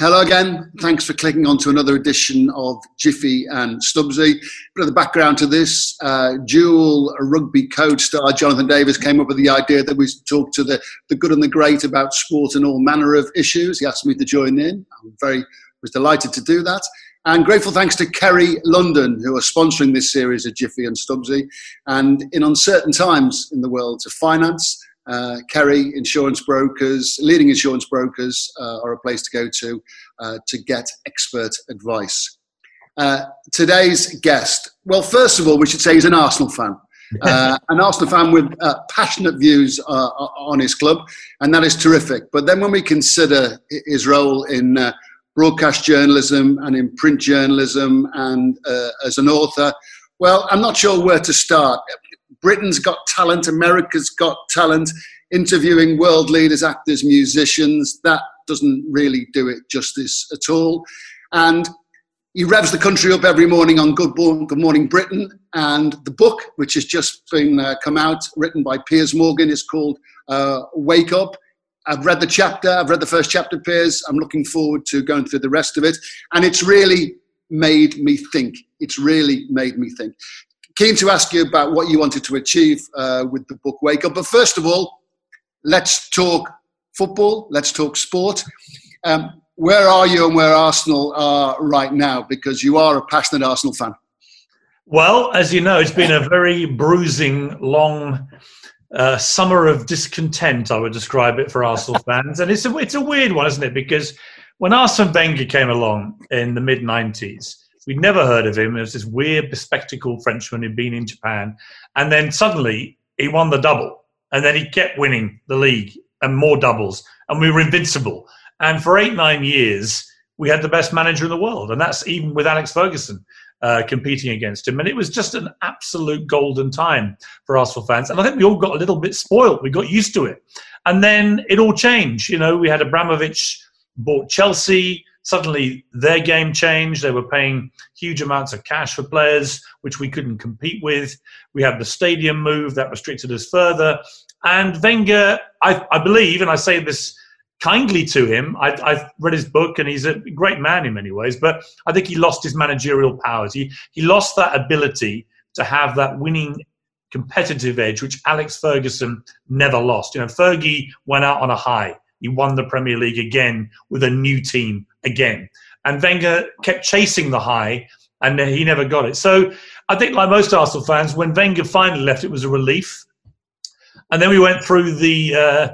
Hello again. Thanks for clicking on to another edition of Jiffy and Stubbsy. Bit of the background to this uh, dual rugby coach star Jonathan Davies came up with the idea that we talk to the, the good and the great about sport and all manner of issues. He asked me to join in. I'm very was delighted to do that. And grateful thanks to Kerry London, who are sponsoring this series of Jiffy and Stubbsy. And in uncertain times in the world of finance, uh, Kerry insurance brokers, leading insurance brokers, uh, are a place to go to uh, to get expert advice. Uh, today's guest, well, first of all, we should say he's an Arsenal fan. Uh, an Arsenal fan with uh, passionate views on his club, and that is terrific. But then, when we consider his role in broadcast journalism and in print journalism and as an author, well, I'm not sure where to start. Britain's got talent, America's got talent, interviewing world leaders, actors, musicians. That doesn't really do it justice at all. And he revs the country up every morning on Good, Good Morning Britain. And the book, which has just been uh, come out, written by Piers Morgan, is called uh, Wake Up. I've read the chapter, I've read the first chapter, Piers. I'm looking forward to going through the rest of it. And it's really made me think. It's really made me think keen to ask you about what you wanted to achieve uh, with the book Wake Up. But first of all, let's talk football. Let's talk sport. Um, where are you and where Arsenal are right now? Because you are a passionate Arsenal fan. Well, as you know, it's been a very bruising, long uh, summer of discontent. I would describe it for Arsenal fans, and it's a it's a weird one, isn't it? Because when Arsene Wenger came along in the mid '90s, We'd never heard of him. It was this weird bespectacled Frenchman who'd been in Japan. And then suddenly he won the double. And then he kept winning the league and more doubles. And we were invincible. And for eight, nine years, we had the best manager in the world. And that's even with Alex Ferguson uh, competing against him. And it was just an absolute golden time for Arsenal fans. And I think we all got a little bit spoiled. We got used to it. And then it all changed. You know, we had Abramovich bought Chelsea suddenly their game changed. They were paying huge amounts of cash for players, which we couldn't compete with. We had the stadium move that restricted us further. And Wenger, I, I believe, and I say this kindly to him, I, have read his book and he's a great man in many ways, but I think he lost his managerial powers. He, he lost that ability to have that winning competitive edge, which Alex Ferguson never lost. You know, Fergie went out on a high. He won the Premier League again with a new team again. And Wenger kept chasing the high, and he never got it. So I think, like most Arsenal fans, when Wenger finally left, it was a relief. And then we went through the uh,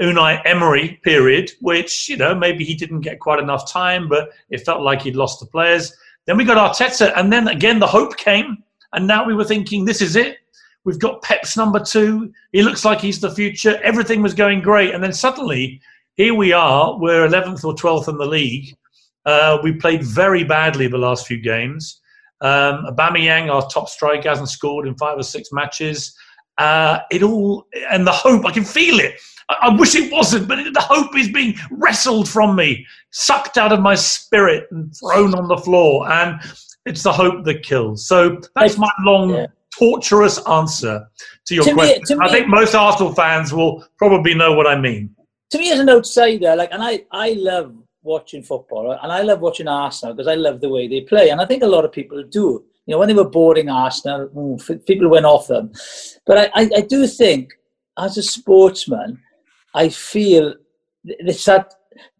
Unai Emery period, which, you know, maybe he didn't get quite enough time, but it felt like he'd lost the players. Then we got Arteta, and then again the hope came, and now we were thinking, this is it. We've got Pep's number two. He looks like he's the future. Everything was going great. And then suddenly here we are, we're 11th or 12th in the league. Uh, we played very badly the last few games. Um, Aubameyang, our top striker, hasn't scored in five or six matches. Uh, it all and the hope I can feel it. I, I, wish it wasn't, but the hope is being wrestled from me, sucked out of my spirit, and thrown on the floor. And it's the hope that kills. So that's my long, yeah. Torturous answer to your to question. Me, I me, think most Arsenal fans will probably know what I mean to me as an outsider, like, and I, I love watching football, and I love watching Arsenal because I love the way they play, and I think a lot of people do. You know, when they were boarding Arsenal, mm, ooh, people went off them. But I, I, I do think, as a sportsman, I feel it's that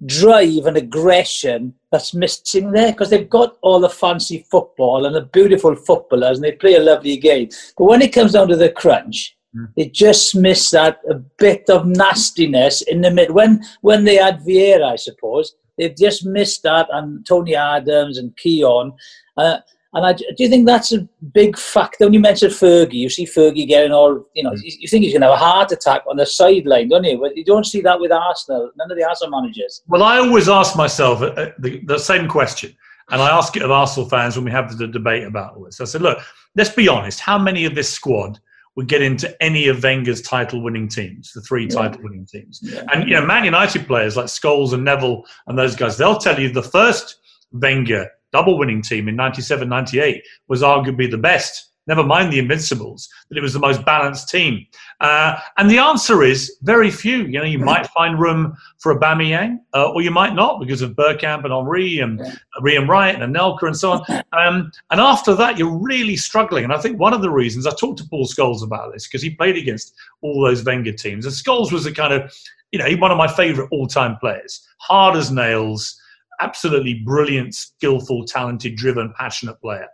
drive and aggression that's missing there because they've got all the fancy football and the beautiful footballers and they play a lovely game. But when it comes down to the crunch, Mm. They just miss that a bit of nastiness in the mid. When when they had Vieira, I suppose they've just missed that, and Tony Adams and Keown. Uh, and I, do you think that's a big factor? When you mentioned Fergie, you see Fergie getting all, you know, mm. you think he's going to have a heart attack on the sideline, don't you? But you don't see that with Arsenal, none of the Arsenal managers. Well, I always ask myself uh, uh, the, the same question. And I ask it of Arsenal fans when we have the debate about all this. I said, look, let's be honest. How many of this squad would get into any of Wenger's title-winning teams, the three yeah. title-winning teams. Yeah. And you know, Man United players like Scholes and Neville and those guys, they'll tell you the first Wenger double-winning team in 97-98 was arguably the best never mind the Invincibles, that it was the most balanced team? Uh, and the answer is very few. You know, you might find room for Aubameyang, uh, or you might not because of Bergkamp and Henry and yeah. Ian Wright and Anelka and so on. Um, and after that, you're really struggling. And I think one of the reasons I talked to Paul Scholes about this because he played against all those Wenger teams, and Scholes was a kind of, you know, one of my favourite all-time players, hard as nails, absolutely brilliant, skillful, talented, driven, passionate player.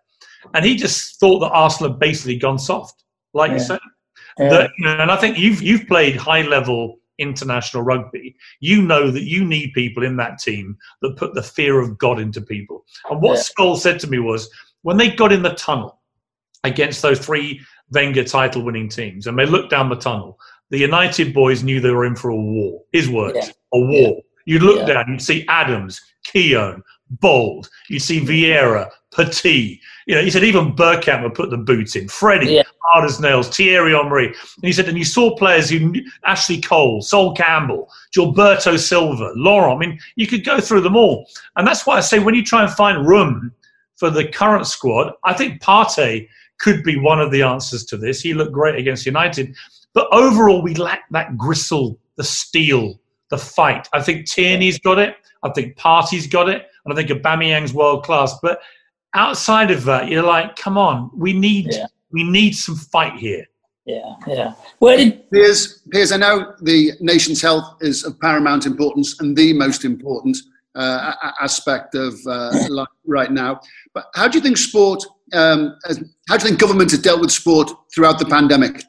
And he just thought that Arsenal had basically gone soft, like yeah. you said. Yeah. That, you know, and I think you've you've played high level international rugby. You know that you need people in that team that put the fear of God into people. And what yeah. Scholes said to me was when they got in the tunnel against those three Wenger title winning teams and they looked down the tunnel, the United boys knew they were in for a war. His words, yeah. a war. You'd look down, you'd see Adams, Keown, Bould, you'd see Vieira, Petit, you know, he said even Bergkamp would put the boots in. Freddie, yeah. hard as nails. Thierry Henry. And he said, and you saw players who, Ashley Cole, Sol Campbell, Gilberto Silva, Lauren. I mean, you could go through them all. And that's why I say when you try and find room for the current squad, I think Partey could be one of the answers to this. He looked great against United. But overall, we lack that gristle, the steel, the fight. I think Tierney's got it. I think Partey's got it. And I think Aubameyang's world class. But outside of that, you're like, come on, we need yeah. we need some fight here. Yeah, yeah. Well, did- Piers, Piers, I know the nation's health is of paramount importance and the most important uh, aspect of uh, life right now. But how do you think sport? Um, how do you think government has dealt with sport throughout the pandemic?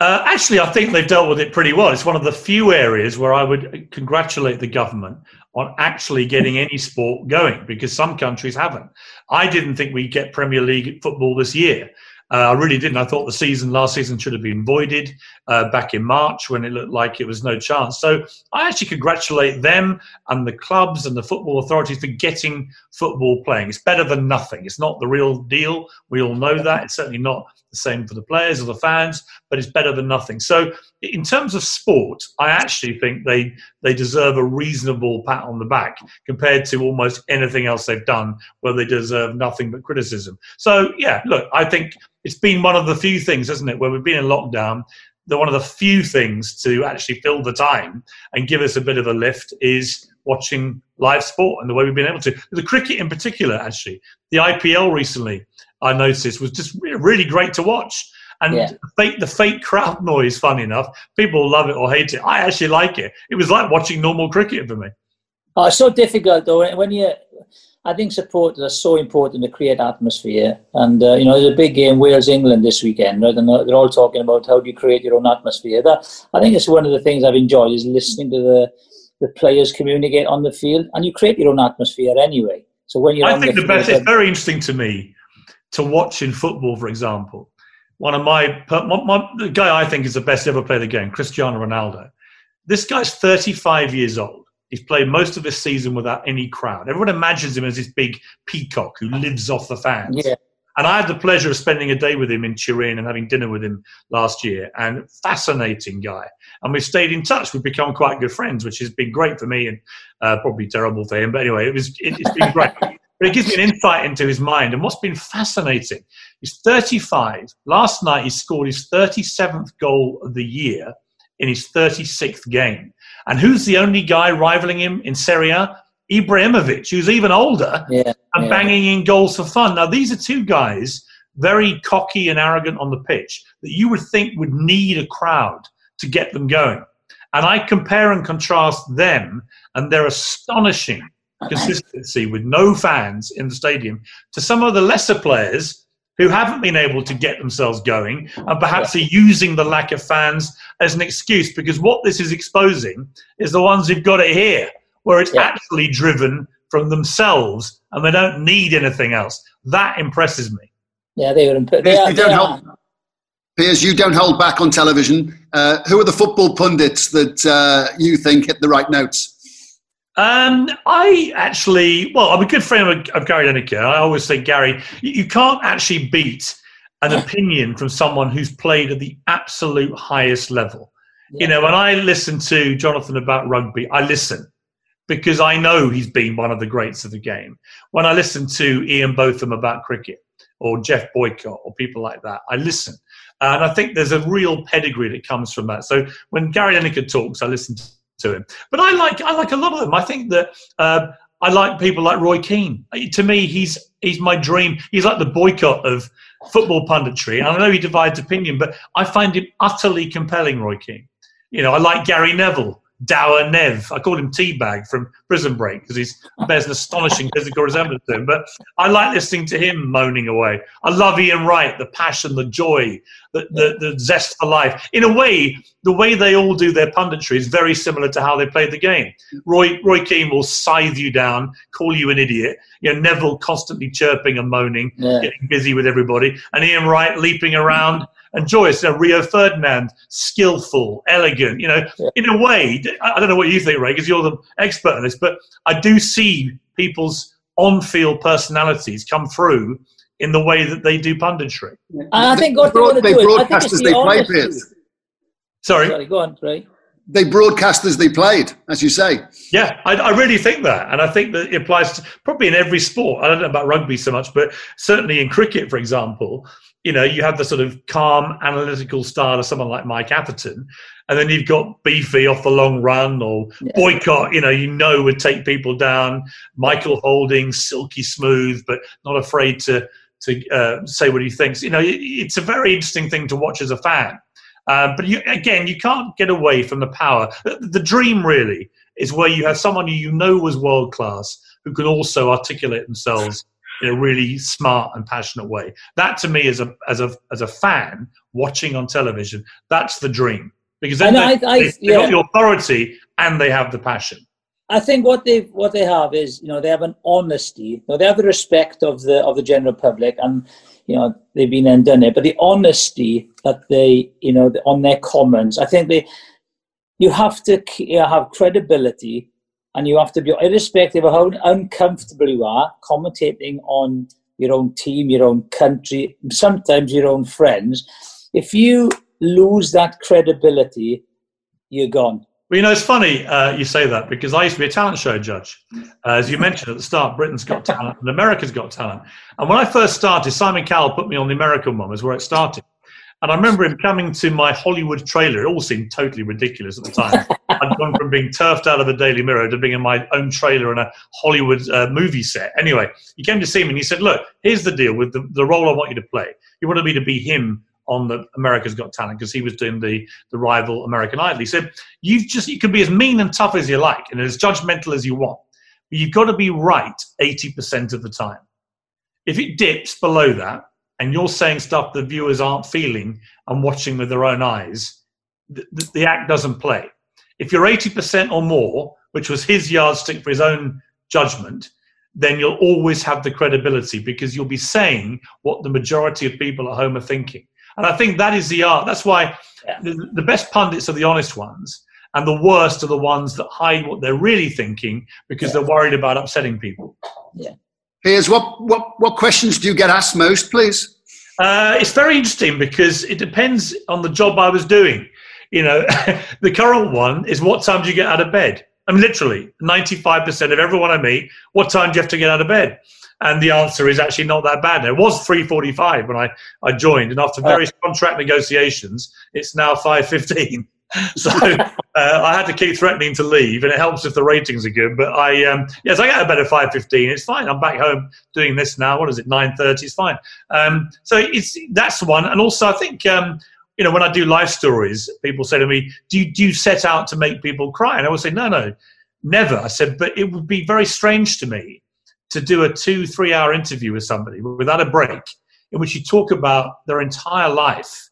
Uh, actually, I think they've dealt with it pretty well. It's one of the few areas where I would congratulate the government on actually getting any sport going because some countries haven't. I didn't think we'd get Premier League football this year. Uh, I really didn't. I thought the season last season should have been voided uh, back in March when it looked like it was no chance. So I actually congratulate them and the clubs and the football authorities for getting football playing. It's better than nothing. It's not the real deal. We all know that. It's certainly not the same for the players or the fans, but it's better than nothing. So, in terms of sport, I actually think they they deserve a reasonable pat on the back compared to almost anything else they've done, where they deserve nothing but criticism. So, yeah, look, I think it's been one of the few things, hasn't it, where we've been in lockdown. That one of the few things to actually fill the time and give us a bit of a lift is watching live sport and the way we've been able to. The cricket, in particular, actually, the IPL recently I noticed was just really great to watch. And yeah. the, fake, the fake crowd noise, funny enough, people love it or hate it. I actually like it. It was like watching normal cricket for me. Oh, it's so difficult though. When you, I think supporters are so important to create atmosphere. And uh, you know, there's a big game Wales England this weekend, right? And they're all talking about how do you create your own atmosphere. That I think it's one of the things I've enjoyed is listening to the the players communicate on the field, and you create your own atmosphere anyway. So when you're, I think the, the best. It's very interesting to me to watch in football, for example. One of my, my, my, the guy I think is the best ever played the game, Cristiano Ronaldo. This guy's 35 years old. He's played most of his season without any crowd. Everyone imagines him as this big peacock who lives off the fans. Yeah. And I had the pleasure of spending a day with him in Turin and having dinner with him last year. And fascinating guy. And we've stayed in touch. We've become quite good friends, which has been great for me and uh, probably terrible for him. But anyway, it was it, has been great. but it gives me an insight into his mind. And what's been fascinating, he's 35. Last night, he scored his 37th goal of the year in his 36th game. And who's the only guy rivaling him in Serie A? Ibrahimovic, who's even older yeah, and yeah. banging in goals for fun. Now, these are two guys very cocky and arrogant on the pitch that you would think would need a crowd to get them going. And I compare and contrast them and their astonishing uh-huh. consistency with no fans in the stadium to some of the lesser players who haven't been able to get themselves going and perhaps are using the lack of fans as an excuse because what this is exposing is the ones who've got it here where it's yeah. actually driven from themselves and they don't need anything else that impresses me yeah they are, they are, you don't hold, Piers, you don't hold back on television uh, who are the football pundits that uh, you think hit the right notes um, I actually, well, I'm a good friend of, of Gary Lineker. I always say, Gary, you, you can't actually beat an opinion from someone who's played at the absolute highest level. Yeah. You know, when I listen to Jonathan about rugby, I listen because I know he's been one of the greats of the game. When I listen to Ian Botham about cricket, or Geoff Boycott or people like that. I listen. And I think there's a real pedigree that comes from that. So when Gary Lineker talks, I listen to him. But I like I like a lot of them. I think that uh, I like people like Roy Keane. To me, he's he's my dream. He's like the boycott of football punditry. And I know he divides opinion, but I find him utterly compelling, Roy Keane. You know, I like Gary Neville. Dower Nev. I call him T-Bag from Prison Break because he bears an astonishing physical resemblance to him. But I like listening to him moaning away. I love Ian Wright, the passion, the joy, the, the, the zest for life. In a way, the way they all do their punditry is very similar to how they played the game. Roy, Roy Keane will scythe you down, call you an idiot. You know, Neville constantly chirping and moaning, yeah. getting busy with everybody. And Ian Wright leaping around and joyous. You know, Rio Ferdinand, skillful, elegant. You know, yeah. in a way, I don't know what you think, Ray, because you're the expert on this, but I do see people's on-field personalities come through in the way that they do punditry. And I think what they, they broadcast as they play, Piers. Sorry. Sorry, go on, Ray they broadcast as they played, as you say. Yeah, I, I, really think that, and I think that it applies to, probably in every sport. I don't know about rugby so much, but certainly in cricket, for example, you know, you have the sort of calm, analytical style of someone like Mike Atherton, and then you've got Beefy off the long run or yeah. Boycott, you know, you know would take people down. Michael Holding, silky smooth, but not afraid to to uh, say what he thinks. You know, it's a very interesting thing to watch as a fan. Uh, but you, again, you can't get away from the power. The, dream really is where you have someone who you know was world class who can also articulate themselves in a really smart and passionate way. That to me, as a as a as a fan watching on television, that's the dream because then they, I, I, they, yeah. got the authority and they have the passion. I think what they what they have is you know they have an honesty. You know, they have the respect of the of the general public, and you know they've been and done it. But the honesty that they you know on their comments, I think they you have to have credibility and you have to be irrespective of how uncomfortable you are commentating on your own team, your own country, sometimes your own friends. If you lose that credibility, you're gone. Well, you know, it's funny uh, you say that because I used to be a talent show judge. Uh, as you mentioned at the start, Britain's got talent and America's got talent. And when I first started, Simon Cowell put me on the American one, where it started. And I remember him coming to my Hollywood trailer. It all seemed totally ridiculous at the time. I'd gone from being turfed out of the Daily Mirror to being in my own trailer in a Hollywood uh, movie set. Anyway, he came to see me and he said, Look, here's the deal with the, the role I want you to play. You wanted me to be him on the America's Got Talent because he was doing the, the rival American Idol. He said, You've just, you can be as mean and tough as you like and as judgmental as you want. But you've got to be right 80% of the time. If it dips below that, and you're saying stuff the viewers aren't feeling and watching with their own eyes, the, the act doesn't play. If you're 80% or more, which was his yardstick for his own judgment, then you'll always have the credibility because you'll be saying what the majority of people at home are thinking. And I think that is the art. That's why yeah. the, the best pundits are the honest ones, and the worst are the ones that hide what they're really thinking because yeah. they're worried about upsetting people. Yeah. Here's what, what, what questions do you get asked most, please? Uh, it's very interesting because it depends on the job I was doing. You know, the current one is what time do you get out of bed? I mean, literally, 95% of everyone I meet, what time do you have to get out of bed? And the answer is actually not that bad. It was 3.45 when I, I joined, and after various contract negotiations, it's now 5.15. so uh, I had to keep threatening to leave, and it helps if the ratings are good. But I, um, yes, I get a better five fifteen. It's fine. I'm back home doing this now. What is it? Nine thirty. It's fine. Um, so it's that's one. And also, I think um, you know when I do life stories, people say to me, "Do you, do you set out to make people cry?" And I would say, "No, no, never." I said, "But it would be very strange to me to do a two three hour interview with somebody without a break in which you talk about their entire life."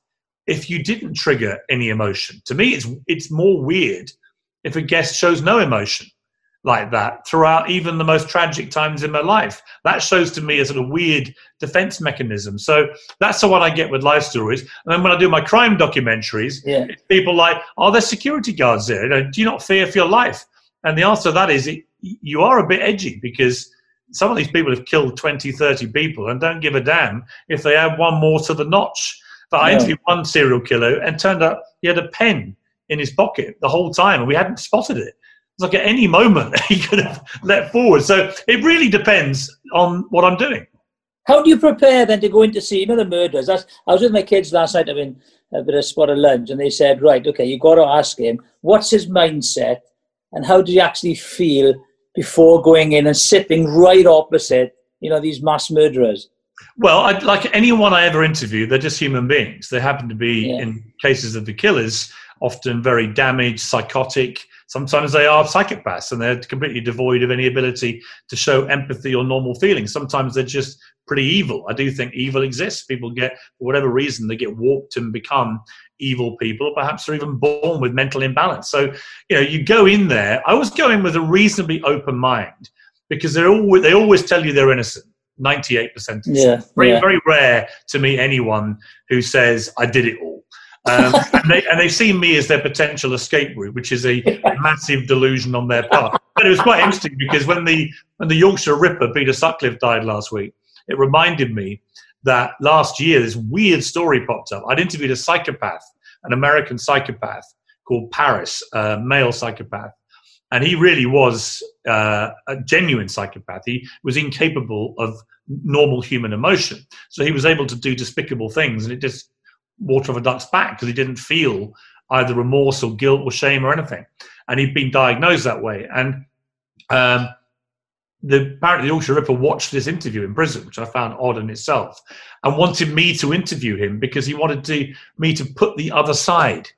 if you didn't trigger any emotion. To me, it's it's more weird if a guest shows no emotion like that throughout even the most tragic times in my life. That shows to me a sort of weird defense mechanism. So that's the one I get with life stories. And then when I do my crime documentaries, yeah. people like, are there security guards there? do you not fear for your life? And the answer to that is it, you are a bit edgy because some of these people have killed 20, 30 people and don't give a damn if they add one more to the notch. But I interviewed one serial killer and turned out he had a pen in his pocket the whole time and we hadn't spotted it. It's like at any moment he could have let forward. So it really depends on what I'm doing. How do you prepare then to go in to see, another know, the murderers? That's, I was with my kids last night having a bit of spot of lunch, and they said, right, okay, you've got to ask him, what's his mindset, and how does he actually feel before going in and sitting right opposite, you know, these mass murderers? Well, I, like anyone I ever interview, they're just human beings. They happen to be, yeah. in cases of the killers, often very damaged, psychotic. Sometimes they are psychopaths and they're completely devoid of any ability to show empathy or normal feelings. Sometimes they're just pretty evil. I do think evil exists. People get, for whatever reason, they get warped and become evil people, perhaps they're even born with mental imbalance. So, you know, you go in there. I was going with a reasonably open mind because they're always, they always tell you they're innocent. 98% yeah, very, yeah. very rare to meet anyone who says, I did it all. Um, and, they, and they see me as their potential escape route, which is a massive delusion on their part. But it was quite interesting because when the when the Yorkshire Ripper Peter Sutcliffe died last week, it reminded me that last year this weird story popped up. I'd interviewed a psychopath, an American psychopath called Paris, a male psychopath, and he really was uh, a genuine psychopath. He was incapable of normal human emotion, so he was able to do despicable things, and it just water off a duck's back because he didn't feel either remorse or guilt or shame or anything, and he'd been diagnosed that way. And um, the apparently the Yorkshire Ripper watched this interview in prison, which I found odd in itself, and wanted me to interview him because he wanted to, me to put the other side.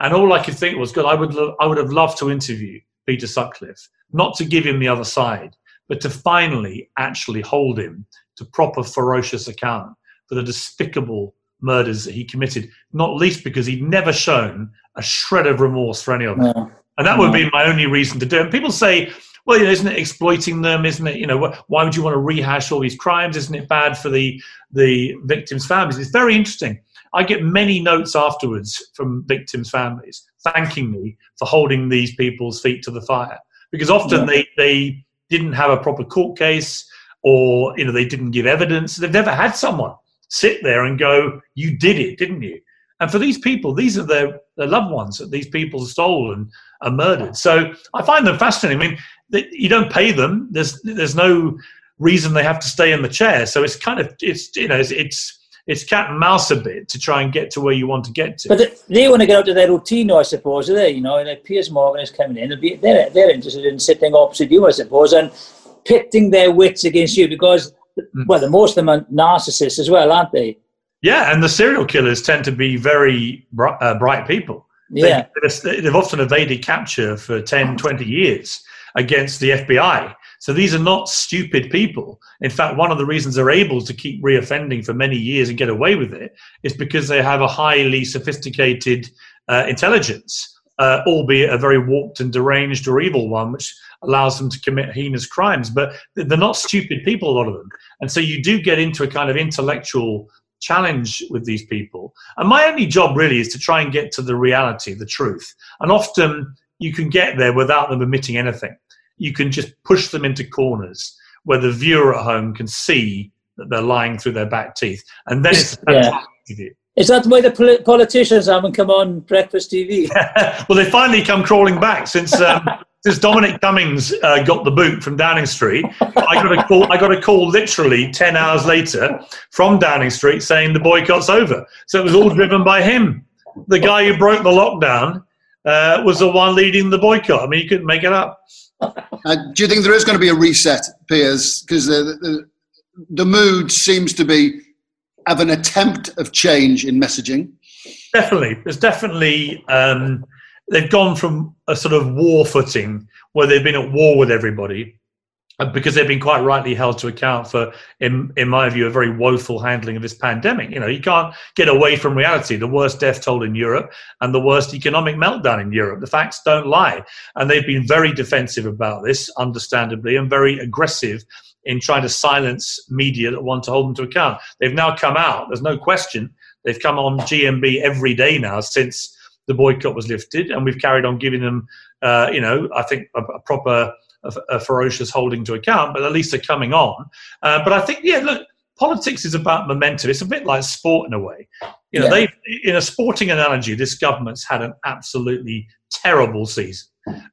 And all I could think was, God, I would lo- I would have loved to interview Peter Sutcliffe, not to give him the other side, but to finally actually hold him to proper ferocious account for the despicable murders that he committed, not least because he'd never shown a shred of remorse for any of them. No. And that would be my only reason to do it. And people say, well, you know, isn't it exploiting them? Isn't it, you know, why would you want to rehash all these crimes? Isn't it bad for the, the victims' families? It's very interesting. I get many notes afterwards from victims' families thanking me for holding these people's feet to the fire because often yeah. they, they didn't have a proper court case or, you know, they didn't give evidence. They've never had someone sit there and go, you did it, didn't you? And for these people, these are their, their loved ones that these people stole and are murdered. So I find them fascinating. I mean, you don't pay them. There's there's no reason they have to stay in the chair. So it's kind of it's you know it's it's, it's cat and mouse a bit to try and get to where you want to get to. But they want to get out of their routine, I suppose, are they? You know, and Piers Morgan is coming in. Be, they're they're interested in sitting opposite you, I suppose, and pitting their wits against you because mm. well, the most of them are narcissists as well, aren't they? Yeah, and the serial killers tend to be very bright, uh, bright people. Yeah. They, they've often evaded capture for 10, 20 years against the FBI. So these are not stupid people. In fact, one of the reasons they're able to keep reoffending for many years and get away with it is because they have a highly sophisticated uh, intelligence, uh, albeit a very warped and deranged or evil one, which allows them to commit heinous crimes. But they're not stupid people, a lot of them. And so you do get into a kind of intellectual challenge with these people. And my only job really is to try and get to the reality, the truth. And often you can get there without them admitting anything you can just push them into corners where the viewer at home can see that they're lying through their back teeth, and then it's yeah. Is that why the politicians haven't come on breakfast TV? well, they finally come crawling back since um, since Dominic Cummings uh, got the boot from Downing Street. I got a call. I got a call literally ten hours later from Downing Street saying the boycott's over. So it was all driven by him, the guy who broke the lockdown. Uh, was the one leading the boycott. I mean, you couldn't make it up. Uh, do you think there is going to be a reset, Piers? Because the, the, the mood seems to be of an attempt of change in messaging. Definitely, there's definitely um, they've gone from a sort of war footing where they've been at war with everybody uh, because they've been quite rightly held to account for, in, in my view, a very woeful handling of this pandemic. You know, you can't get away from reality. The worst death toll in Europe and the worst economic meltdown in Europe. The facts don't lie. And they've been very defensive about this, understandably, and very aggressive in trying to silence media that want to hold them to account. They've now come out, there's no question. They've come on GMB every day now since the boycott was lifted, and we've carried on giving them, uh, you know, I think a, a proper a, a, ferocious holding to account, but at least they're coming on. Uh, but I think, yeah, look, politics is about momentum. It's a bit like sport in a way. You know, yeah. they in a sporting analogy, this government's had an absolutely terrible season.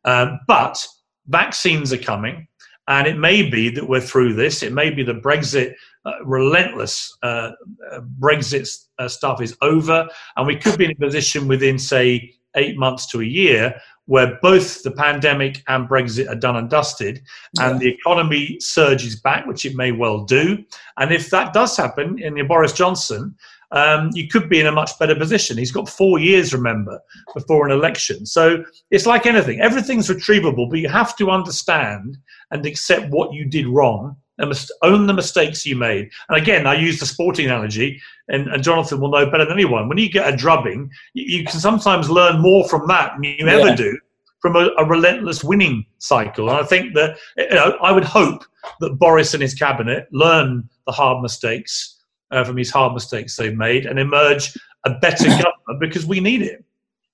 Um, but vaccines are coming, And it may be that we're through this. It may be the Brexit, uh, relentless uh, uh, Brexit uh, stuff is over. And we could be in a position within, say, eight months to a year where both the pandemic and Brexit are done and dusted, and the economy surges back, which it may well do. And if that does happen in Boris Johnson, um, you could be in a much better position. He's got four years, remember, before an election. So it's like anything, everything's retrievable, but you have to understand and accept what you did wrong and must own the mistakes you made. And again, I use the sporting analogy, and, and Jonathan will know better than anyone. When you get a drubbing, you, you can sometimes learn more from that than you yeah. ever do from a, a, relentless winning cycle. And I think that you know, I would hope that Boris and his cabinet learn the hard mistakes uh, from these hard mistakes they've made and emerge a better government because we need it.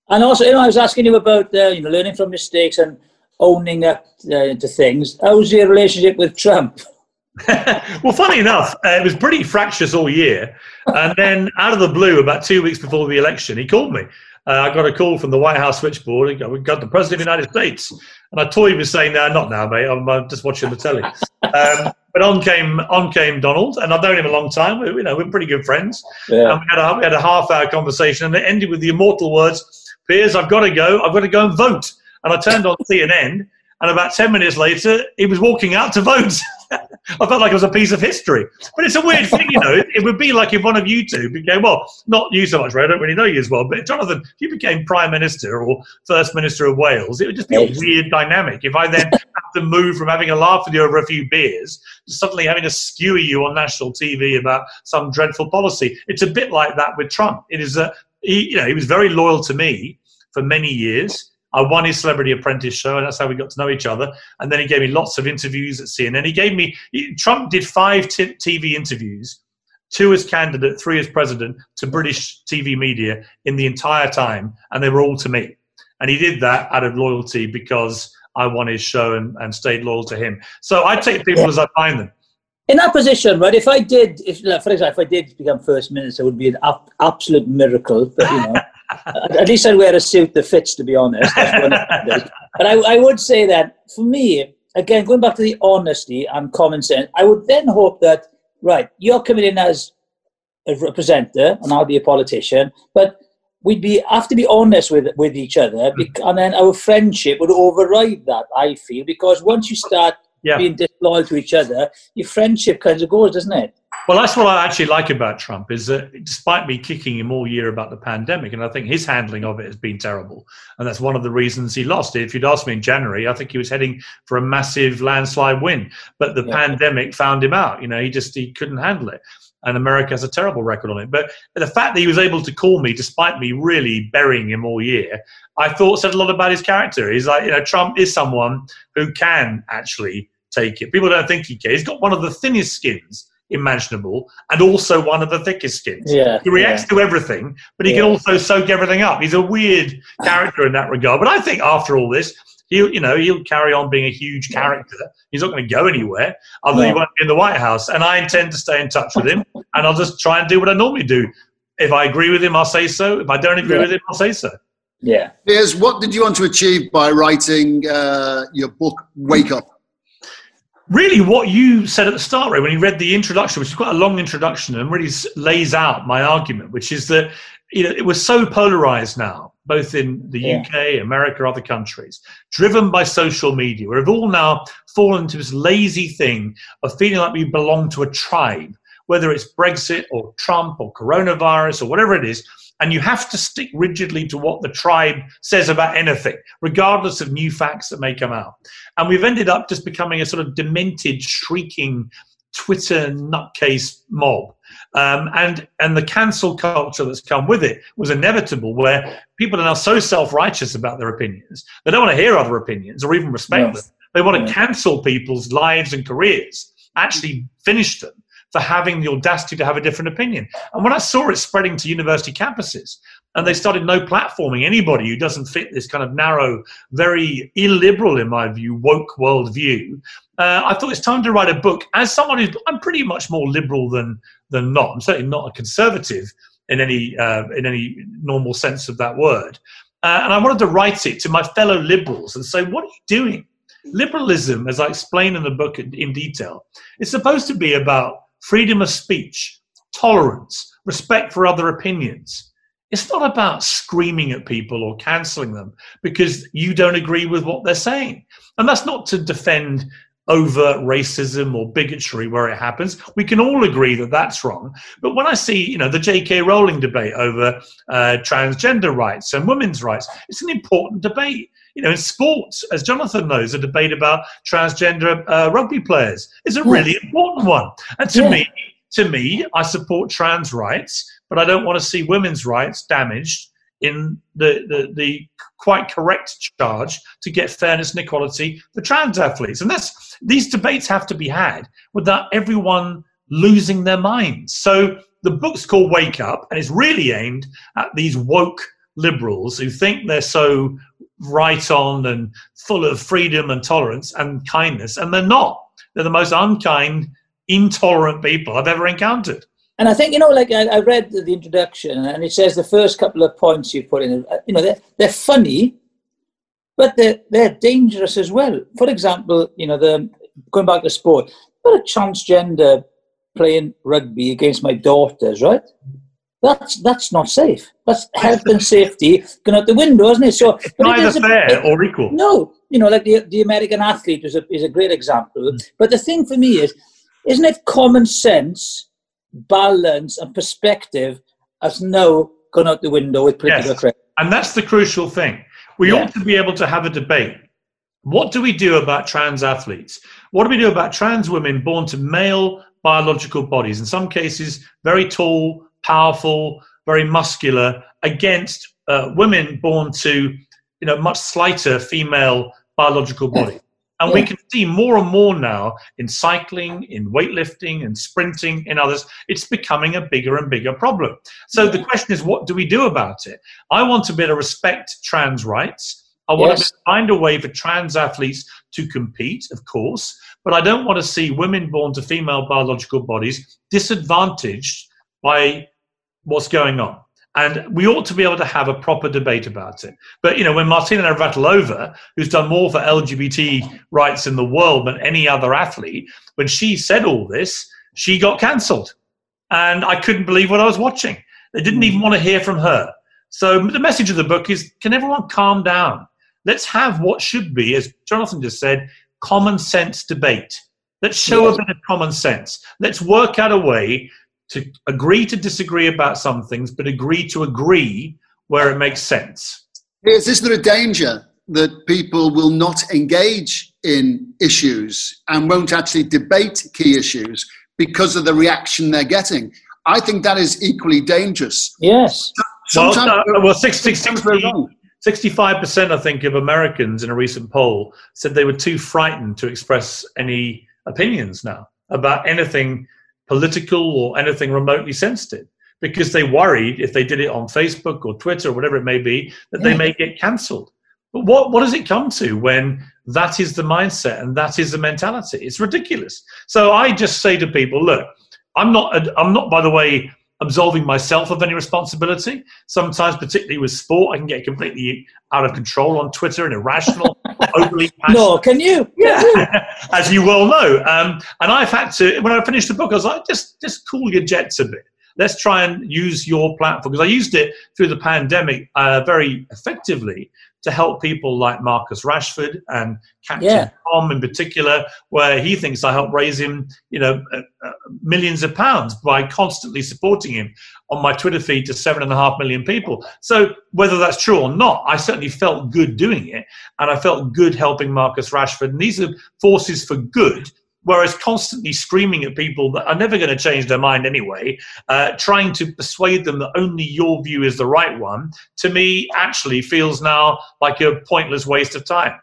And also, you know, I was asking you about uh, you know learning from mistakes and owning up uh, to things. How's your relationship with Trump? well, funny enough, uh, it was pretty fractious all year, and then out of the blue, about two weeks before the election, he called me. Uh, I got a call from the White House switchboard. We got the President of the United States, and I toyed with saying, "No, not now, mate. I'm, I'm just watching the telly." Um, but on came on came Donald, and I've known him a long time. We, you know, we're pretty good friends. Yeah. And we had, a, we had a half hour conversation, and it ended with the immortal words, "Piers, I've got to go. I've got to go and vote." And I turned on CNN, and about ten minutes later, he was walking out to vote. I felt like it was a piece of history. But it's a weird thing, you know. It would be like if one of you two became, well, not you so much, Ray, I don't really know you as well, but Jonathan, if you became Prime Minister or First Minister of Wales, it would just be a weird dynamic. If I then have to move from having a laugh with you over a few beers to suddenly having to skewer you on national TV about some dreadful policy. It's a bit like that with Trump. It is a, he, you know, he was very loyal to me for many years I won his Celebrity Apprentice show, and that's how we got to know each other. And then he gave me lots of interviews at CNN. He gave me Trump did five t- TV interviews, two as candidate, three as president, to British TV media in the entire time, and they were all to me. And he did that out of loyalty because I won his show and, and stayed loyal to him. So I take people yeah. as I find them. In that position, right? If I did, if for example, if I did become first minister, it would be an absolute miracle. But you know. At least I'd wear a suit that fits, to be honest. but I, I would say that for me, again, going back to the honesty and common sense, I would then hope that, right, you're coming in as a representative and I'll be a politician, but we'd be have to be honest with with each other, mm. and then our friendship would override that. I feel because once you start yeah. being disloyal to each other, your friendship kind of goes, doesn't it? Well, that's what I actually like about Trump is that despite me kicking him all year about the pandemic, and I think his handling of it has been terrible, and that's one of the reasons he lost. If you'd asked me in January, I think he was heading for a massive landslide win, but the yeah. pandemic found him out. You know, he just he couldn't handle it, and America has a terrible record on it. But the fact that he was able to call me despite me really burying him all year, I thought said a lot about his character. He's like, you know, Trump is someone who can actually take it. People don't think he can. He's got one of the thinnest skins imaginable and also one of the thickest skins. Yeah, he reacts yeah. to everything, but he yeah. can also soak everything up. He's a weird character in that regard. But I think after all this, he'll you know he'll carry on being a huge character. He's not going to go anywhere other than he won't be in the White House. And I intend to stay in touch with him, and I'll just try and do what I normally do. If I agree with him, I'll say so. If I don't agree yeah. with him, I'll say so. Yeah. Here's what did you want to achieve by writing uh, your book, Wake Up? really what you said at the start, Ray, when you read the introduction, which is quite a long introduction and really lays out my argument, which is that you know it was so polarized now, both in the yeah. UK, America, other countries, driven by social media, we've all now fallen into this lazy thing of feeling like we belong to a tribe, whether it's Brexit or Trump or coronavirus or whatever it is and you have to stick rigidly to what the tribe says about anything, regardless of new facts that may come out. And we've ended up just becoming a sort of demented, shrieking Twitter nutcase mob. Um, and and the cancel culture that's come with it was inevitable, where people are now so self righteous about their opinions they don't want to hear other opinions or even respect yes. them. They want to cancel people's lives and careers, actually finish them for having the audacity to have a different opinion. And when I saw it spreading to university campuses, and they started no platforming anybody who doesn't fit this kind of narrow, very illiberal, in my view, woke worldview. Uh, I thought it's time to write a book. As someone who's, I'm pretty much more liberal than than not. I'm certainly not a conservative in any uh, in any normal sense of that word. Uh, and I wanted to write it to my fellow liberals and say, what are you doing? Liberalism, as I explain in the book in detail, is supposed to be about freedom of speech, tolerance, respect for other opinions. It's not about screaming at people or cancelling them because you don't agree with what they're saying. And that's not to defend overt racism or bigotry where it happens. We can all agree that that's wrong. But when I see, you know, the J.K. Rowling debate over uh, transgender rights and women's rights, it's an important debate. You know, in sports, as Jonathan knows, a debate about transgender uh, rugby players is a really important one. And to yeah. me, to me, I support trans rights, but I don't want to see women's rights damaged in the, the, the quite correct charge to get fairness and equality for trans athletes. And that's these debates have to be had without everyone losing their minds. So the book's called Wake Up, and it's really aimed at these woke liberals who think they're so right on and full of freedom and tolerance and kindness, and they're not. They're the most unkind, intolerant people I've ever encountered. And I think, you know, like I, I, read the introduction and it says the first couple of points you put in, you know, they're, they're funny, but they're, they're dangerous as well. For example, you know, the going back to sport, but a transgender playing rugby against my daughters, right? That's that's not safe. That's health and safety going out the window, isn't it? So it's neither fair a, or equal. No, you know, like the the American athlete is a is a great example. Mm. But the thing for me is, isn't it common sense, balance, and perspective has now gone out the window with political yes. And that's the crucial thing. We yeah. ought to be able to have a debate. What do we do about trans athletes? What do we do about trans women born to male biological bodies? In some cases, very tall, powerful, very muscular, against uh, women born to, you know, much slighter female biological bodies. And we can see more and more now in cycling, in weightlifting, and sprinting, in others, it's becoming a bigger and bigger problem. So the question is, what do we do about it? I want to be able to respect trans rights. I want yes. to find a way for trans athletes to compete, of course, but I don't want to see women born to female biological bodies disadvantaged by what's going on. And we ought to be able to have a proper debate about it. But, you know, when Martina Navratilova, who's done more for LGBT rights in the world than any other athlete, when she said all this, she got cancelled. And I couldn't believe what I was watching. They didn't even want to hear from her. So the message of the book is can everyone calm down? Let's have what should be, as Jonathan just said, common sense debate. Let's show a bit of common sense. Let's work out a way to agree to disagree about some things, but agree to agree where it makes sense. Is, is there a danger that people will not engage in issues and won't actually debate key issues because of the reaction they're getting? I think that is equally dangerous. Yes. Sometimes well, uh, well 60, 65%, I think, of Americans in a recent poll said they were too frightened to express any opinions now about anything political or anything remotely sensitive because they worried if they did it on Facebook or Twitter or whatever it may be that they may get cancelled. But what, what does it come to when that is the mindset and that is the mentality? It's ridiculous. So I just say to people, look, I'm not, I'm not, by the way, absolving myself of any responsibility. Sometimes, particularly with sport, I can get completely out of control on Twitter and irrational, overly passionate. No, can you? Yeah, as you well know. Um, and I've had to, when I finished the book, I was like, just, just cool your jets a bit. Let's try and use your platform because I used it through the pandemic uh, very effectively to help people like Marcus Rashford and Captain yeah. Tom in particular, where he thinks I helped raise him, you know, uh, uh, millions of pounds by constantly supporting him on my Twitter feed to seven and a half million people. So whether that's true or not, I certainly felt good doing it, and I felt good helping Marcus Rashford. And these are forces for good Whereas constantly screaming at people that are never going to change their mind anyway, uh, trying to persuade them that only your view is the right one, to me actually feels now like a pointless waste of time.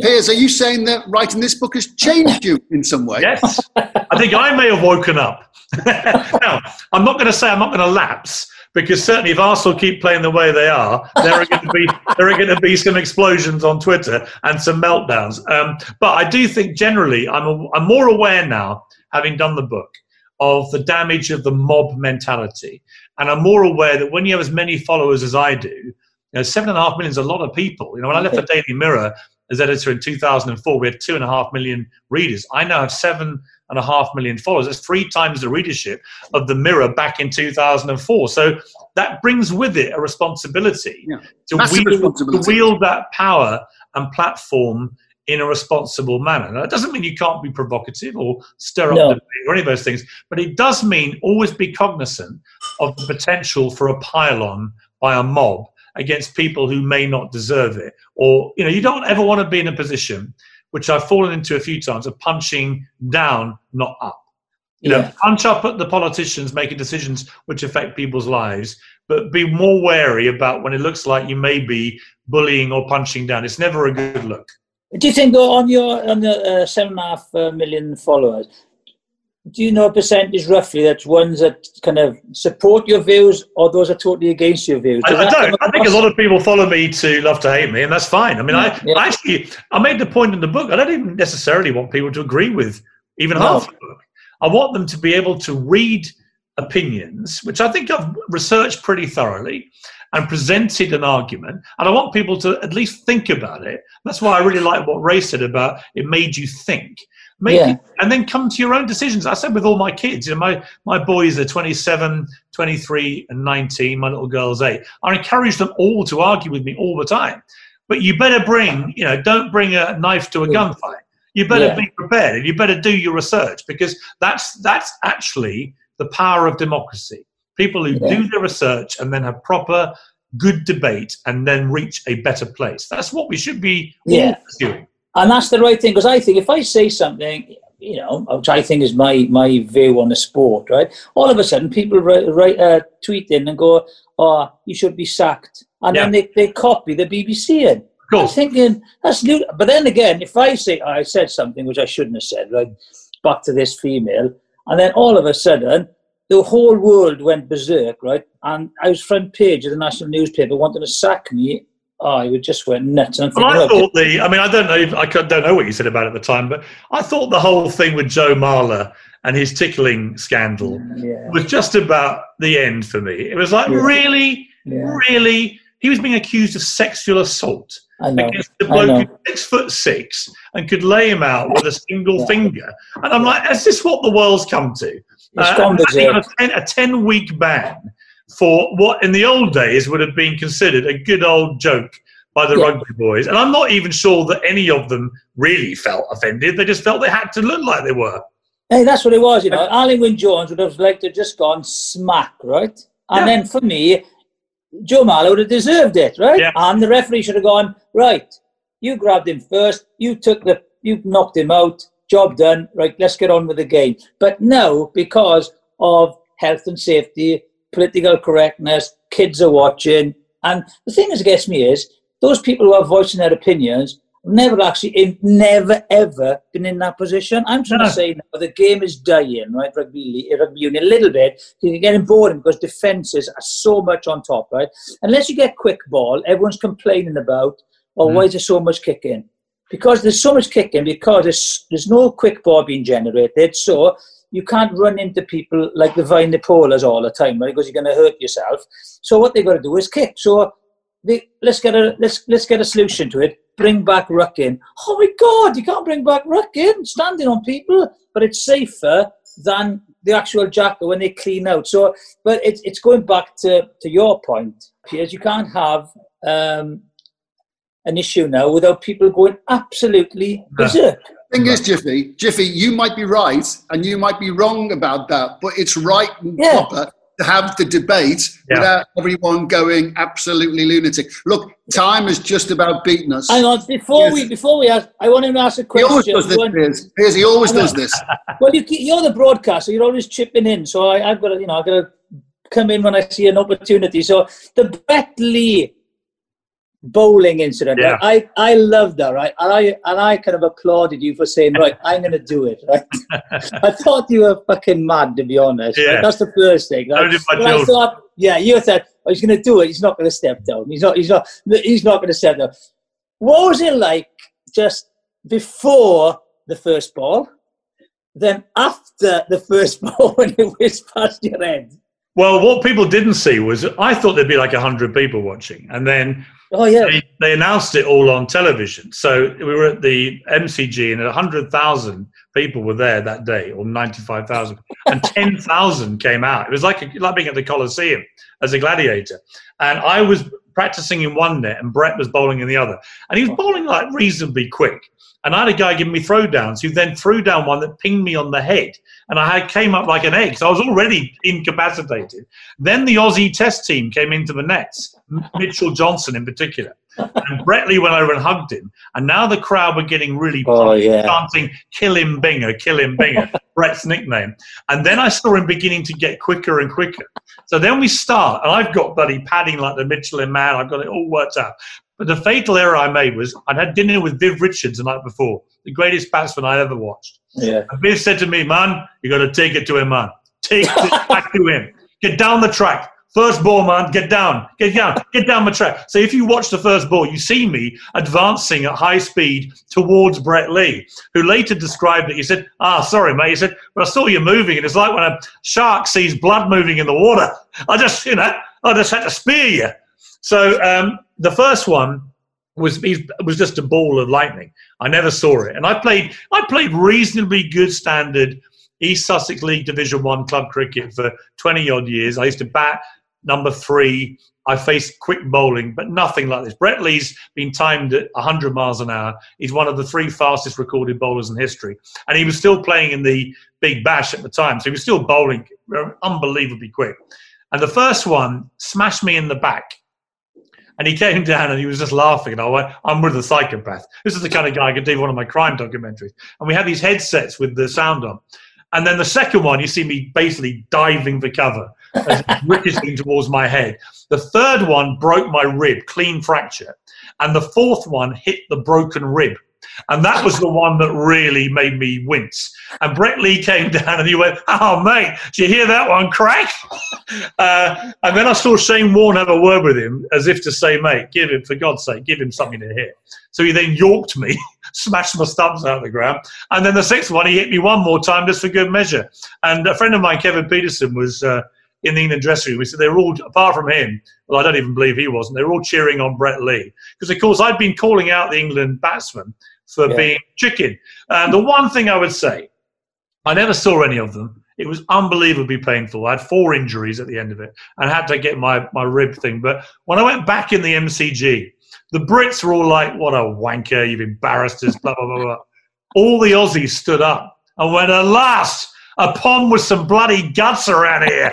Piers, are you saying that writing this book has changed you in some way? Yes. I think I may have woken up. now, I'm not going to say I'm not going to lapse, because certainly if Arsenal keep playing the way they are, there are going to be there are going to be some explosions on Twitter and some meltdowns. Um, but I do think generally I'm a, I'm more aware now, having done the book, of the damage of the mob mentality, and I'm more aware that when you have as many followers as I do, you know, seven and a half million is a lot of people. You know, when I left the Daily Mirror, as editor in 2004, we had two and a half million readers. I now have seven and a half million followers. That's three times the readership of the Mirror back in 2004. So that brings with it a responsibility, Yeah. to, Massive wield, to wield that power and platform in a responsible manner. Now, that doesn't mean you can't be provocative or stir up No. debate or any of those things, but it does mean always be cognizant of the potential for a pile-on by a mob against people who may not deserve it. Or, you know, you don't ever want to be in a position, which I've fallen into a few times, of punching down, not up. You know, punch up at the politicians making decisions which affect people's lives, but be more wary about when it looks like you may be bullying or punching down. It's never a good look. Do you think on your on the uh, seven and a half uh, million followers, do you know a percentage roughly that's ones that kind of support your views or those are totally against your views? I, I don't. I think a lot of people follow me to love to hate me, and that's fine. I mean, I, mm, Yeah. I actually I made the point in the book. I don't even necessarily want people to agree with even No. half the book. I want them to be able to read opinions, which I think I've researched pretty thoroughly, and presented an argument. And I want people to at least think about it. That's why I really like what Ray said about it made you think. Make Yeah. it, and then come to your own decisions. I said with all my kids, you know, my, my boys are 27, 23, and 19. My little girl's eight. I encourage them all to argue with me all the time. But you better bring, you know, don't bring a knife to a gunfight. You better Yeah. be prepared and you better do your research because that's that's actually the power of democracy. People who Yeah. do their research and then have proper good debate and then reach a better place. That's what we should be all Yeah. And that's the right thing because I think if I say something, you know, which I think is my my view on the sport, right? All of a sudden, people write, write uh, tweet in and go, "Oh, you should be sacked," and then they, they copy the BBC in. Of I'm thinking that's new. But then again, if I say I said something which I shouldn't have said, right, back to this female, and then all of a sudden the whole world went berserk, right? And I was front page of the national newspaper wanting to sack me. Oh, I would just went nuts. And Well, I thought the. I mean, I don't know. I don't know what you said about it at the time, but I thought the whole thing with Joe Marler and his tickling scandal yeah, was just about the end for me. It was like, Yeah. really, yeah, really. He was being accused of sexual assault against a I bloke who's six foot six and could lay him out with a single finger. And I'm like, is this what the world's come to? It's Uh, gone a 10, a 10 week ban for what in the old days would have been considered a good old joke by the Yeah. rugby boys. And I'm not even sure that any of them really felt offended. They just felt they had to look like they were. Hey, that's what it was, you know. Alun Wyn Jones would have liked to have just gone smack, right? And Yeah. then for me, Joe Marler would have deserved it, right? Yeah. And the referee should have gone, right, you grabbed him first, you took the, you knocked him out, job done, right, let's get on with the game. But no, because of health and safety, political correctness, kids are watching. And the thing that gets me is, those people who are voicing their opinions never actually, in, never ever been in that position. I'm trying No. to say now the game is dying, right? Rugby, league, rugby union, a little bit. You're getting boring because defences are so much on top, right? Unless you get quick ball, everyone's complaining about, oh, Mm. why is there so much kicking? Because there's so much kicking because there's, there's no quick ball being generated. So you can't run into people like the Vunipolas all the time, right? Because you're going to hurt yourself. So what they've got to do is kick. So they, let's get a let's let's get a solution to it. Bring back rucking. Oh my God, you can't bring back rucking, standing on people, but it's safer than the actual jackal when they clean out. So, but it's it's going back to to your point, Piers. You can't have um, an issue now without people going absolutely berserk. Thing is, Jiffy, Jiffy, you might be right and you might be wrong about that, but it's right and Yeah. proper to have the debate Yeah. without everyone going absolutely lunatic. Look, time has just about beaten us. Hang on, before Yes. we before we ask, I want him to ask a question. He always question. does this, One- Piers. Piers, he always does this. Well, you, you're the broadcaster. You're always chipping in. So I, I've got to, you know, I've got to come in when I see an opportunity. So the Brett Lee bowling incident, Yeah. right? I, I love that, right? And I and I kind of applauded you for saying, right, I'm going to do it, right? I thought you were fucking mad, to be honest. right? Yeah. That's the first thing. Right? I thought, yeah, you said, oh, he's going to do it. He's not going to step down. He's not. He's not. He's not going to step down. What was it like just before the first ball? Then after the first ball, when it whizzed past your head. Well, what people didn't see was I thought there'd be like 100 people watching. And then Oh yeah. They, they announced it all on television. So we were at the MCG, and hundred thousand people were there that day, or ninety-five thousand, and ten thousand came out. It was like a, like being at the Coliseum as a gladiator. And I was practicing in one net, and Brett was bowling in the other, and he was bowling like reasonably quick. And I had a guy giving me throwdowns who then threw down one that pinged me on the head. And I had, came up like an egg. So I was already incapacitated. Then the Aussie test team came into the nets, Mitchell Johnson in particular. And Brett Lee went over and hugged him. And now the crowd were getting really Oh, yeah. chanting, kill him, Binga, kill him, Binga, Brett's nickname. And then I saw him beginning to get quicker and quicker. So then we start, and I've got bloody padding like the Michelin man. I've got it all worked out. But the fatal error I made was I'd had dinner with Viv Richards the night before, the greatest batsman I ever watched. Yeah. And Viv said to me, man, you got to take it to him, man. Take it back to him. Get down the track. First ball, man, get down, get down, get down the track. So if you watch the first ball, you see me advancing at high speed towards Brett Lee, who later described it. He said, "Ah, sorry, mate." He said, "But I saw you moving, and it's like when a shark sees blood moving in the water. I just, you know, I just had to spear you." So um, the first one was was just a ball of lightning. I never saw it, and I played I played reasonably good standard East Sussex League Division One club cricket for twenty odd years. I used to bat number three. I faced quick bowling, but nothing like this. Brett Lee's been timed at 100 miles an hour. He's one of the three fastest recorded bowlers in history. And he was still playing in the Big Bash at the time. So he was still bowling unbelievably quick. And the first one smashed me in the back. And he came down and he was just laughing. And I went, I'm with a psychopath. This is the kind of guy I could do one of my crime documentaries. And we had these headsets with the sound on. And then the second one, you see me basically diving for cover, ricocheting towards my head. The third one broke my rib, clean fracture. And the fourth one hit the broken rib. And that was the one that really made me wince. And Brett Lee came down and he went, Oh, mate, did you hear that one crack? Uh, and then I saw Shane Warne have a word with him as if to say, Mate, give him, for God's sake, give him something to hit. So he then yorked me, smashed my stumps out of the ground. And then the sixth one, he hit me one more time just for good measure. And a friend of mine, Kevin Pietersen, was. Uh, in the England dressing room. He said they were all, apart from him, well, I don't even believe he wasn't, they were all cheering on Brett Lee. Because, of course, I'd been calling out the England batsman for Yeah. being chicken. And the one thing I would say, I never saw any of them. It was unbelievably painful. I had four injuries at the end of it and had to get my, my rib thing. But when I went back in the MCG, the Brits were all like, what a wanker, you've embarrassed us, blah, blah, blah, blah. All the Aussies stood up and went, alas, a Pom with some bloody guts around here.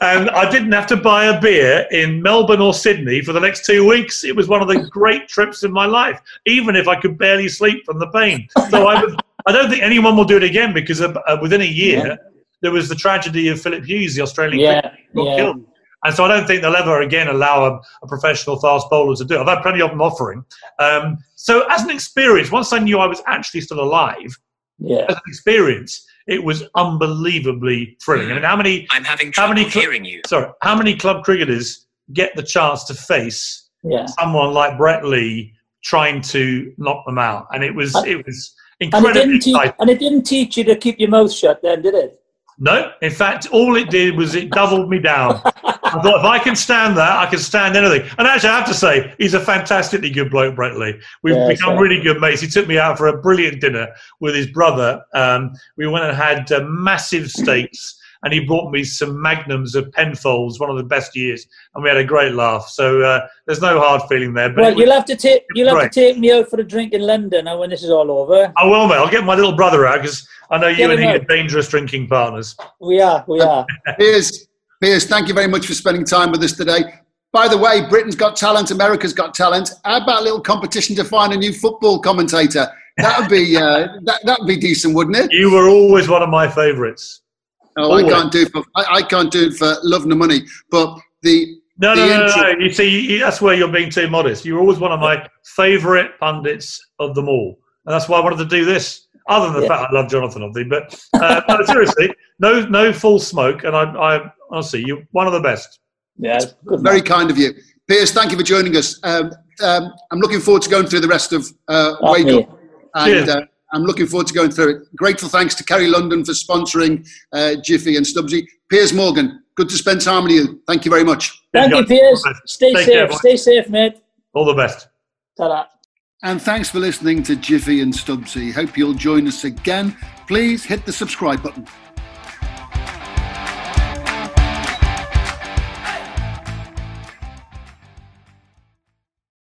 and I didn't have to buy a beer in Melbourne or Sydney for the next two weeks. It was one of the great trips in my life, even if I could barely sleep from the pain. So I, would, I don't think anyone will do it again because uh, uh, within a year, there was the tragedy of Philip Hughes, the Australian Yeah. got Yeah. killed. And so I don't think they'll ever again allow a, a professional fast bowler to do it. I've had plenty of them offering. Um, so as an experience, once I knew I was actually still alive, Yeah. as an experience, it was unbelievably thrilling. I mean, how many, I'm having How trouble many cl- hearing you. sorry, how many club cricketers get the chance to face Yeah. someone like Brett Lee trying to knock them out? And it was, And- it was And it incredibly didn't teach. And it didn't teach you to keep your mouth shut, then, did it? No, in fact, all it did was it doubled me down. I thought if I can stand that, I can stand anything. And actually, I have to say, he's a fantastically good bloke, Brett Lee. We've Yeah, become so- really good mates. He took me out for a brilliant dinner with his brother. Um, we went and had uh, massive steaks, and he brought me some magnums of Penfolds, one of the best years, and we had a great laugh. So uh, there's no hard feeling there. But Well, was- you'll have to take you'll have to take me out for a drink in London now when this is all over. I will, mate. I'll get my little brother out because I know you Get and him he are dangerous drinking partners. We are, we are. Piers, Piers, thank you very much for spending time with us today. By the way, Britain's got talent, America's got talent. How about a little competition to find a new football commentator? That would be uh, that that would be decent, wouldn't it? You were always one of my favourites. Oh, I can't do it for I, I can't do it for love nor money. But the No, The no, no, intro- no. You see, you- that's where you're being too modest. You were always one of my favourite pundits of them all, and that's why I wanted to do this. Other than the Yeah. fact I love Jonathan, obviously, but uh, no, seriously, no, no full smoke. And I, I honestly, you're one of the best. Yeah, good. very man. kind of you, Piers. Thank you for joining us. Um, um, I'm looking forward to going through the rest of uh, Not Wake and uh, I'm looking forward to going through it. Grateful thanks to Kerry London for sponsoring uh, Jiffy and Stubbsy. Piers Morgan, good to spend time with you. Thank you very much. Thank you, Piers. Stay Take safe. care. Stay safe, mate. All the best. Ta-da. And thanks for listening to Jiffy and Stubbsy. Hope you'll join us again. Please hit the subscribe button.